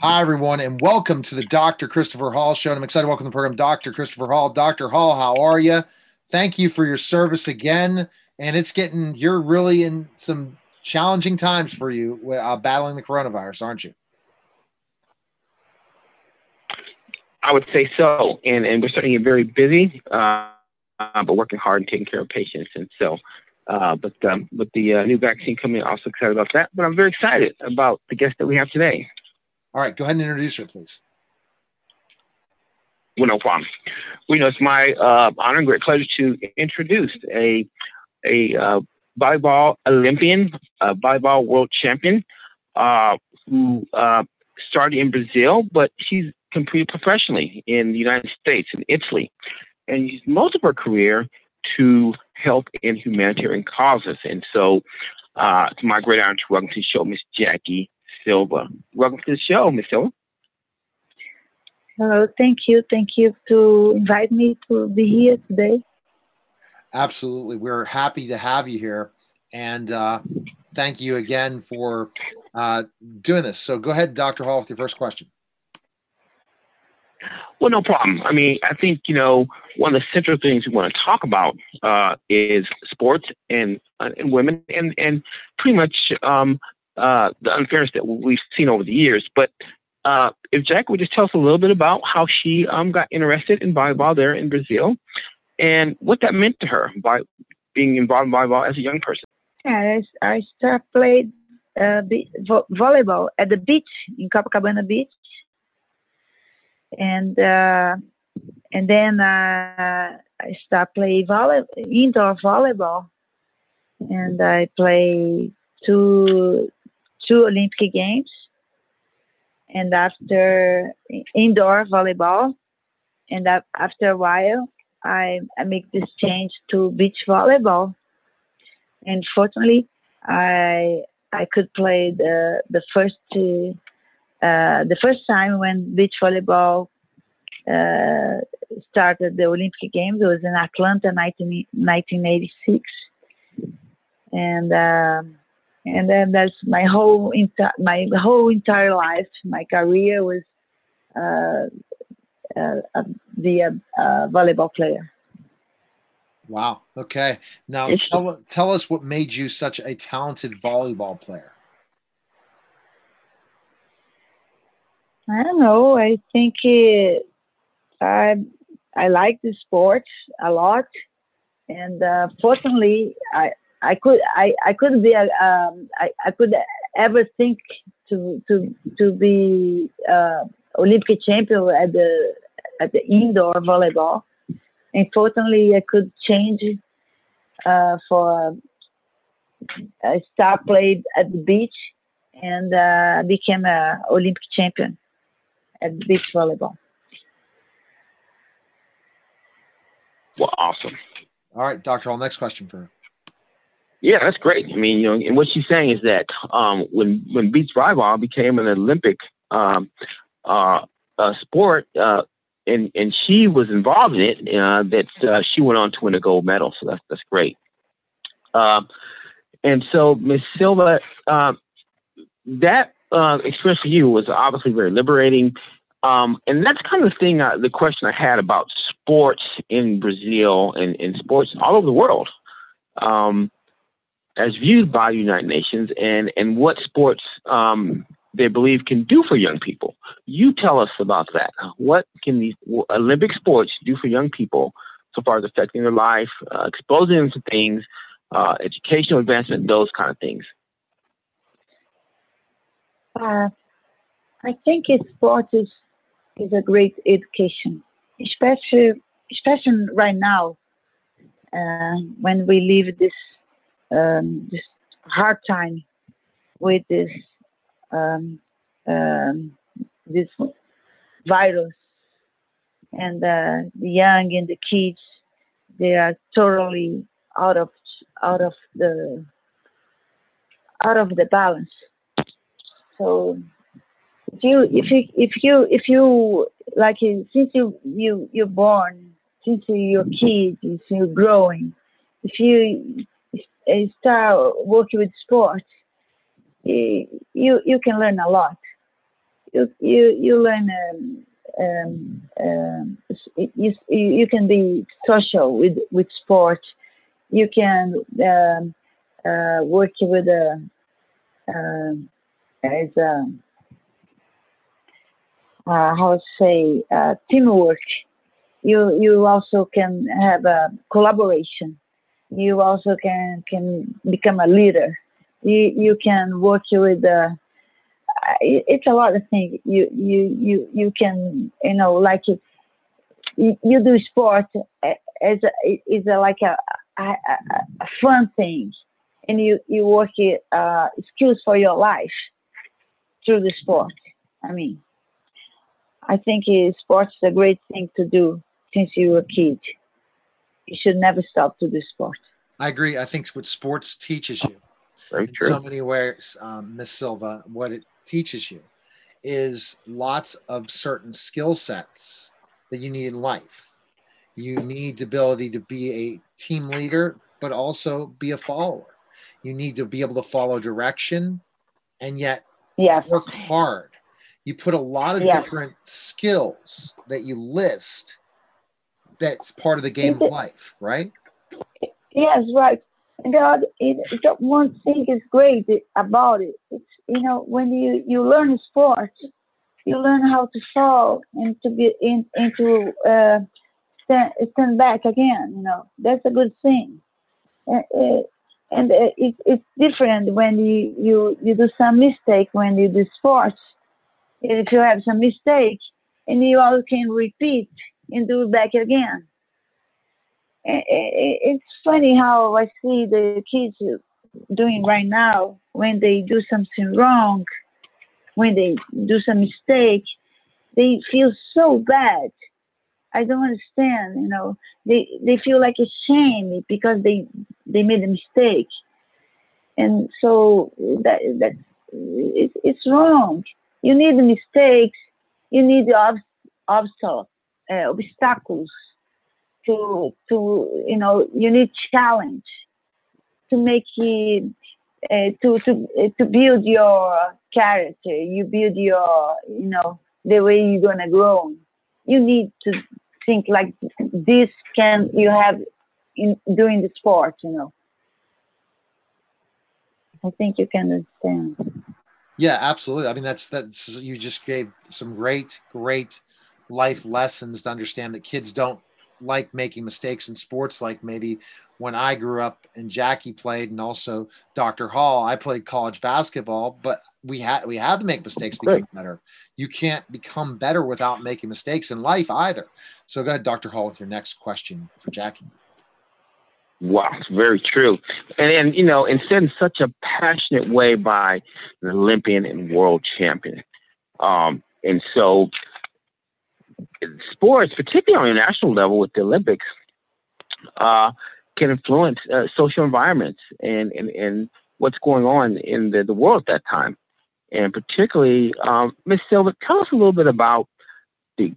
Hi, everyone, and welcome to the Dr. Christopher Hall Show. And I'm excited to welcome to the program Dr. Christopher Hall. Dr. Hall, how are you? Thank you for your service again. And it's getting, you're really in some challenging times for you uh, battling the coronavirus, aren't you? I would say so. And, and we're starting to get very busy, uh, but working hard and taking care of patients. And so, uh, but um, with the uh, new vaccine coming, I'm also excited about that. But I'm very excited about the guest that we have today. All right, go ahead and introduce her, please. Well, no problem. Well, you know, it's my uh, honor and great pleasure to introduce a a uh, volleyball Olympian, a volleyball world champion, uh, who uh, started in Brazil, but she's competed professionally in the United States and Italy, and used most of her career to help in humanitarian causes. And so, uh, it's my great honor to welcome to the show Miss Jackie Silva. Welcome to the show, Ms. Silva. Hello, thank you. Thank you to invite me to be here today. Absolutely. We're happy to have you here. And uh, thank you again for uh, doing this. So go ahead, Dr. Hall, with your first question. Well, no problem. I mean, I think, you know, one of the central things we want to talk about uh, is sports and, uh, and women and, and pretty much um, uh, the unfairness that we've seen over the years. But uh, if Jack would just tell us a little bit about how she um, got interested in volleyball there in Brazil and what that meant to her by being involved in volleyball as a young person. Yeah, I, started played uh, vo- volleyball at the beach in Copacabana Beach, and uh, and then uh, I started playing volley- indoor volleyball, and I play two two Olympic Games, and after indoor volleyball, and after a while, I, I make this change to beach volleyball. And fortunately, I I could play the the first uh, the first time when beach volleyball uh, started the Olympic Games. It was in Atlanta, 19, 1986, and. Um, and then that's my whole entire my whole entire life. My career was uh, uh, uh, the uh, volleyball player. Wow. Okay. Now tell tell us what made you such a talented volleyball player. I don't know. I think it, I I like the sport a lot, and uh, fortunately, I I could I, I could be a, um, I, I could ever think to to to be uh, Olympic champion at the at the indoor volleyball. Unfortunately, I could change uh, for I start played at the beach and uh, became a Olympic champion at beach volleyball. Well, awesome. All right, Dr. Hall, next question for yeah, that's great. I mean, you know, and what she's saying is that um, when when beach volleyball became an Olympic um, uh, uh, sport, uh, and and she was involved in it, uh, that uh, she went on to win a gold medal. So that's that's great. Um, and so, Miss Silva, uh, that experience for you was obviously very liberating. Um, and that's kind of the thing, the question I had about sports in Brazil and, and sports all over the world. Um, as viewed by the United Nations and, and what sports um, they believe can do for young people. You tell us about that. What can these Olympic sports do for young people so far as affecting their life, uh, exposing them to things, uh, educational advancement, those kind of things? Uh, I think sports is, is a great education, especially especially right now uh, when we live this um, this hard time with this um, um, this virus, and uh, the young and the kids they are totally out of out of the out of the balance. So if you if you if you if you like since you you you're born since you're a kid since you're growing if you start working with sport, you you can learn a lot. you you you learn um, um, um, you you can be social with with sport. You can um, uh, work with a uh, as a uh, how to say uh, teamwork. You you also can have a collaboration. You also can can become a leader. You you can work with the it's a lot of things. You you you you can you know like you, you do sport as a, is a, like a, a, a fun thing, and you you work uh, skills for your life through the sport. I mean, I think sports is a great thing to do since you were a kid. You should never stop to do sport. I agree. I think what sports teaches you. Very true. so many ways, um, Miss Silva, what it teaches you is lots of certain skill sets that you need in life. You need the ability to be a team leader, but also be a follower. You need to be able to follow direction and yet yes. work hard. You put a lot of yes. different skills that you list that's part of the game of life, right? Yes, right. Other, it, one thing is great about it. It's you know when you you learn sports, you learn how to fall and to be in into uh, stand, stand back again. You know that's a good thing. And uh, it, it's different when you, you you do some mistake when you do sports. If you have some mistake, and you all can repeat and do it back again it's funny how I see the kids doing right now when they do something wrong, when they do some mistake, they feel so bad. I don't understand, you know. They they feel like a shame because they they made a mistake, and so that that it, it's wrong. You need mistakes. You need ob- obstacle, uh, obstacles to to you know you need challenge to make it uh, to to uh, to build your character you build your you know the way you're gonna grow. You need to think like this can you have in doing the sport you know. I think you can understand. Yeah absolutely. I mean that's that's you just gave some great great life lessons to understand that kids don't like making mistakes in sports like maybe when I grew up and Jackie played and also Dr. Hall, I played college basketball, but we had we had to make mistakes to become better. You can't become better without making mistakes in life either. So go ahead, Dr. Hall, with your next question for Jackie. Wow, it's very true. And and you know, and said in such a passionate way by an Olympian and world champion. Um, and so sports, particularly on a national level with the Olympics, uh, can influence uh, social environments and, and, and what's going on in the, the world at that time. And particularly, um, Ms. Silva, tell us a little bit about the,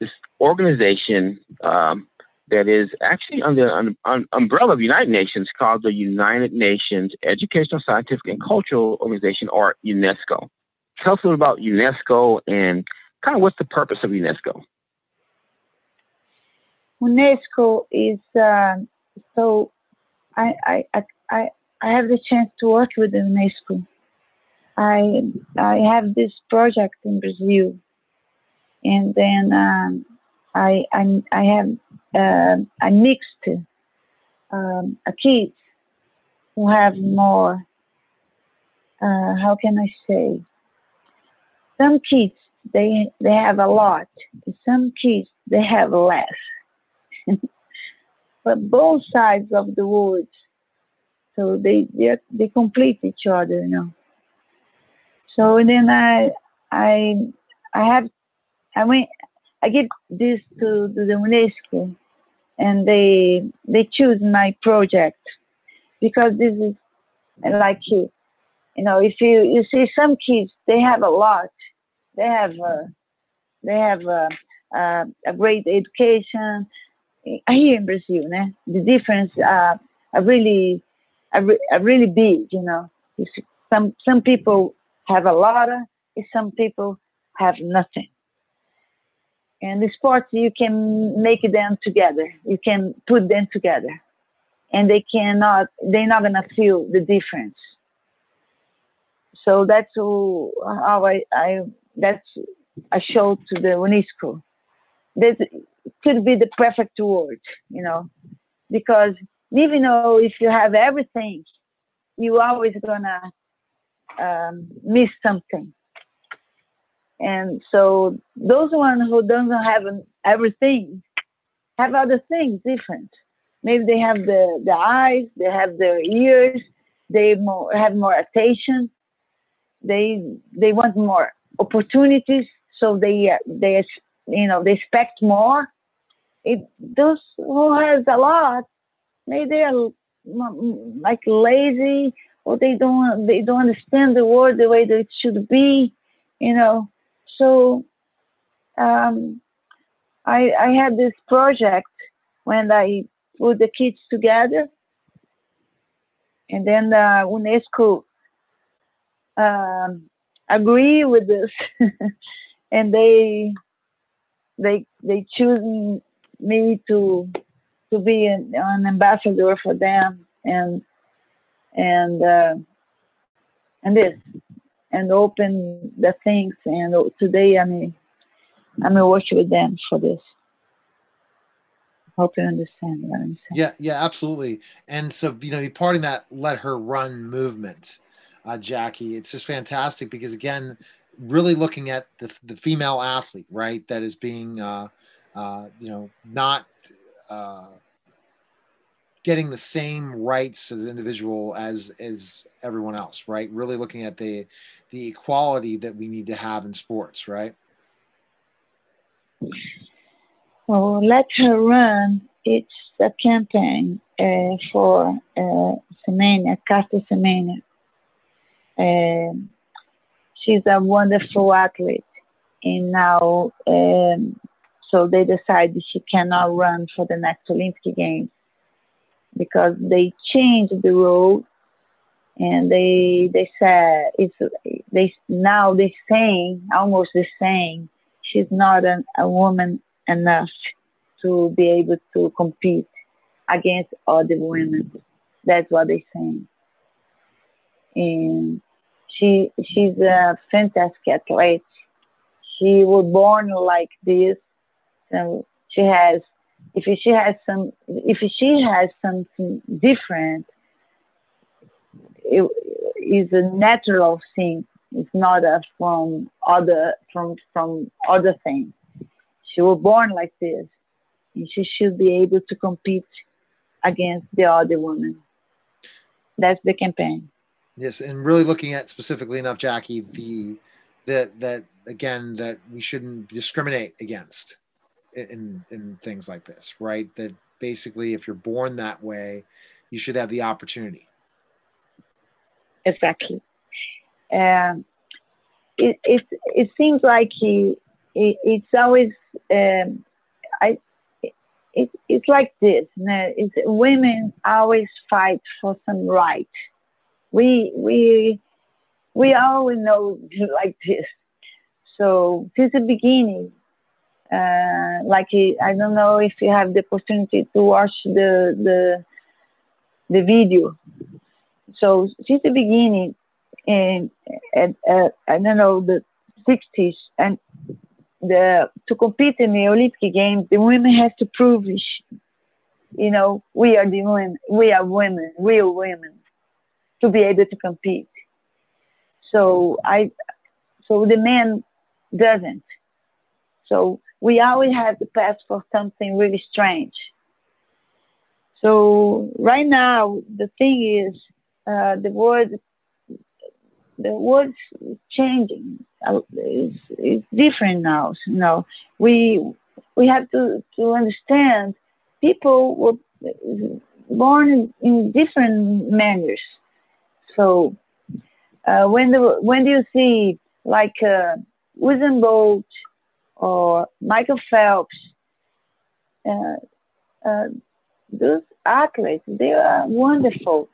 this organization um, that is actually under um, umbrella of the United Nations called the United Nations Educational, Scientific, and Cultural Organization, or UNESCO. Tell us a little about UNESCO and kind of what's the purpose of UNESCO? UNESCO is uh, so I, I I I have the chance to work with UNESCO. I I have this project in Brazil, and then um, I, I I have uh, I mixed um, a kids who have more. Uh, how can I say? Some kids they they have a lot. Some kids they have less. but both sides of the woods, so they they they complete each other, you know. So then I I I have I went I give this to, to the UNESCO, and they they choose my project. Because this is like you. You know if you you see some kids they have a lot. They have a, they have a, a, a great education here in Brazil, né? The difference uh, are really are, are really big, you know. Some some people have a lot, of, some people have nothing. And the sports, you can make them together. You can put them together, and they cannot. They're not gonna feel the difference. So that's how I, I that's I showed to the UNESCO. That could be the perfect word, you know, because even though if you have everything, you always gonna um, miss something. And so those ones who don't have everything have other things different. Maybe they have the, the eyes, they have their ears, they more, have more attention, they they want more opportunities, so they they you know they expect more. It, those who has a lot, maybe they are like lazy or they don't they don't understand the world the way that it should be, you know. So um, I I had this project when I put the kids together, and then the UNESCO um, agree with this, and they they they choose me to to be an, an ambassador for them and and uh, and this and open the things and today I'm I'm working with them for this. Hope you understand what I'm saying. Yeah, yeah, absolutely. And so you know, you're parting that "Let Her Run" movement, uh, Jackie. It's just fantastic because again, really looking at the the female athlete, right, that is being, uh, uh, you know, not uh, getting the same rights as individual as as everyone else, right? Really looking at the the equality that we need to have in sports, right? Well, let her run. It's a campaign uh, for uh, Semenya, Caster Semenya. Um, she's a wonderful athlete, and now um, so they decided she cannot run for the next Olympic Games because they changed the rule and they they said it's they now they saying almost the saying she's not an, a woman enough to be able to compete against other women. That's what they're saying. And she she's a fantastic athlete. She was born like this. So she has if she has some if she has something different it is a natural thing. It's not a from other from from other things. She was born like this and she should be able to compete against the other women that's the campaign. Yes and really looking at specifically enough jackie the that that again that we shouldn't discriminate against in in things like this, right? That basically, if you're born that way, you should have the opportunity. Exactly. Um, it, it it seems like he, it, it's always um, I it, it's like this. It's, women always fight for some right. We we we always know like this. So since the beginning, uh, like I don't know if you have the opportunity to watch the the the video. So since the beginning, in I don't know the 60s and the to compete in the Olympic Games, the women have to prove, you know, we are the women, we are women, real women, to be able to compete. So I, so the man doesn't. So we always have to pass for something really strange. So right now, the thing is, uh, the world, the world's changing. Uh, it's, it's different now. You know, we we have to to understand people were born in, in different manners. So uh, when the when do you see like uh, Usain Bolt or Michael Phelps, uh, uh, those athletes, they are wonderful.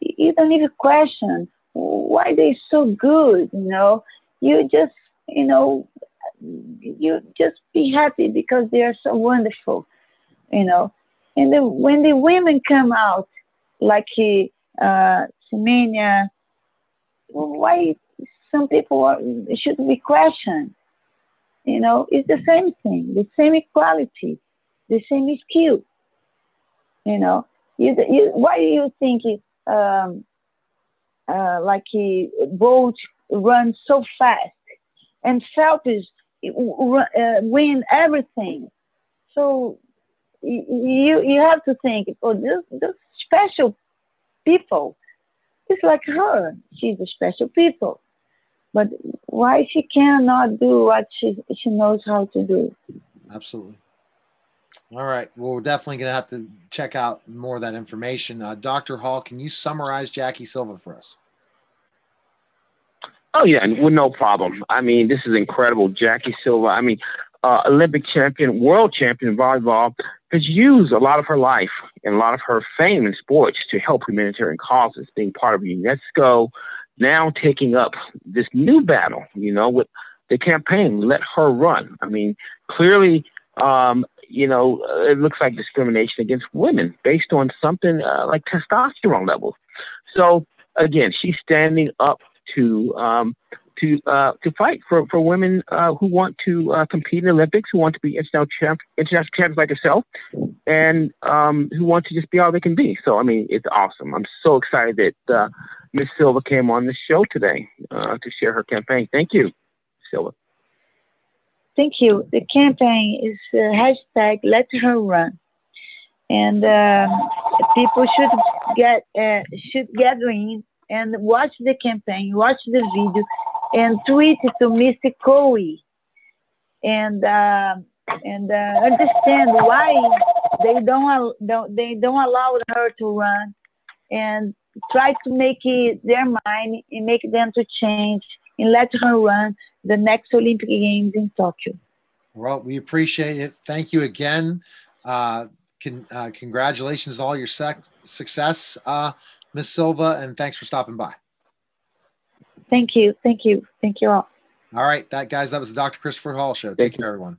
You don't even question why they're so good, you know. You just, you know, you just be happy because they are so wonderful, you know. And then when the women come out, like uh, Semenya, why some people are, should be questioned? You know, it's the same thing, the same equality, the same skill. You know, you, you, why do you think um, uh, like he Bolt runs so fast and Phelps uh, win everything? So you you have to think, oh, this, this special people. It's like her. She's a special people. But why she cannot do what she she knows how to do? Absolutely. All right. Well, we're definitely going to have to check out more of that information. Uh, Dr. Hall, can you summarize Jackie Silva for us? Oh, yeah, well, no problem. I mean, this is incredible. Jackie Silva, I mean, uh, Olympic champion, world champion in volleyball, has used a lot of her life and a lot of her fame in sports to help humanitarian causes, being part of UNESCO, now taking up this new battle, you know, with the campaign, Let Her Run. I mean, clearly um, you know, uh, it looks like discrimination against women based on something uh, like testosterone levels. So again, she's standing up to um, to uh, to fight for for women uh, who want to uh, compete in the Olympics, who want to be international champ, international champions like yourself, and um, who want to just be all they can be. So I mean, it's awesome. I'm so excited that uh, Miss Silva came on the show today uh, to share her campaign. Thank you, Silva. Thank you. The campaign is uh, hashtag Let Her Run, and um, people should get uh, should gather in and watch the campaign, watch the video, and tweet to Mr. Coe, and uh, and uh, understand why they don't, don't they don't allow her to run, and try to make it their mind and make them to change and let her run the next Olympic Games in Tokyo. Well, we appreciate it. Thank you again. Uh, con- uh, congratulations on all your sec- success, uh, Ms. Silva, and thanks for stopping by. Thank you. Thank you. Thank you all. All right, that guys, that was the Dr. Christopher Hall show. Take care, everyone.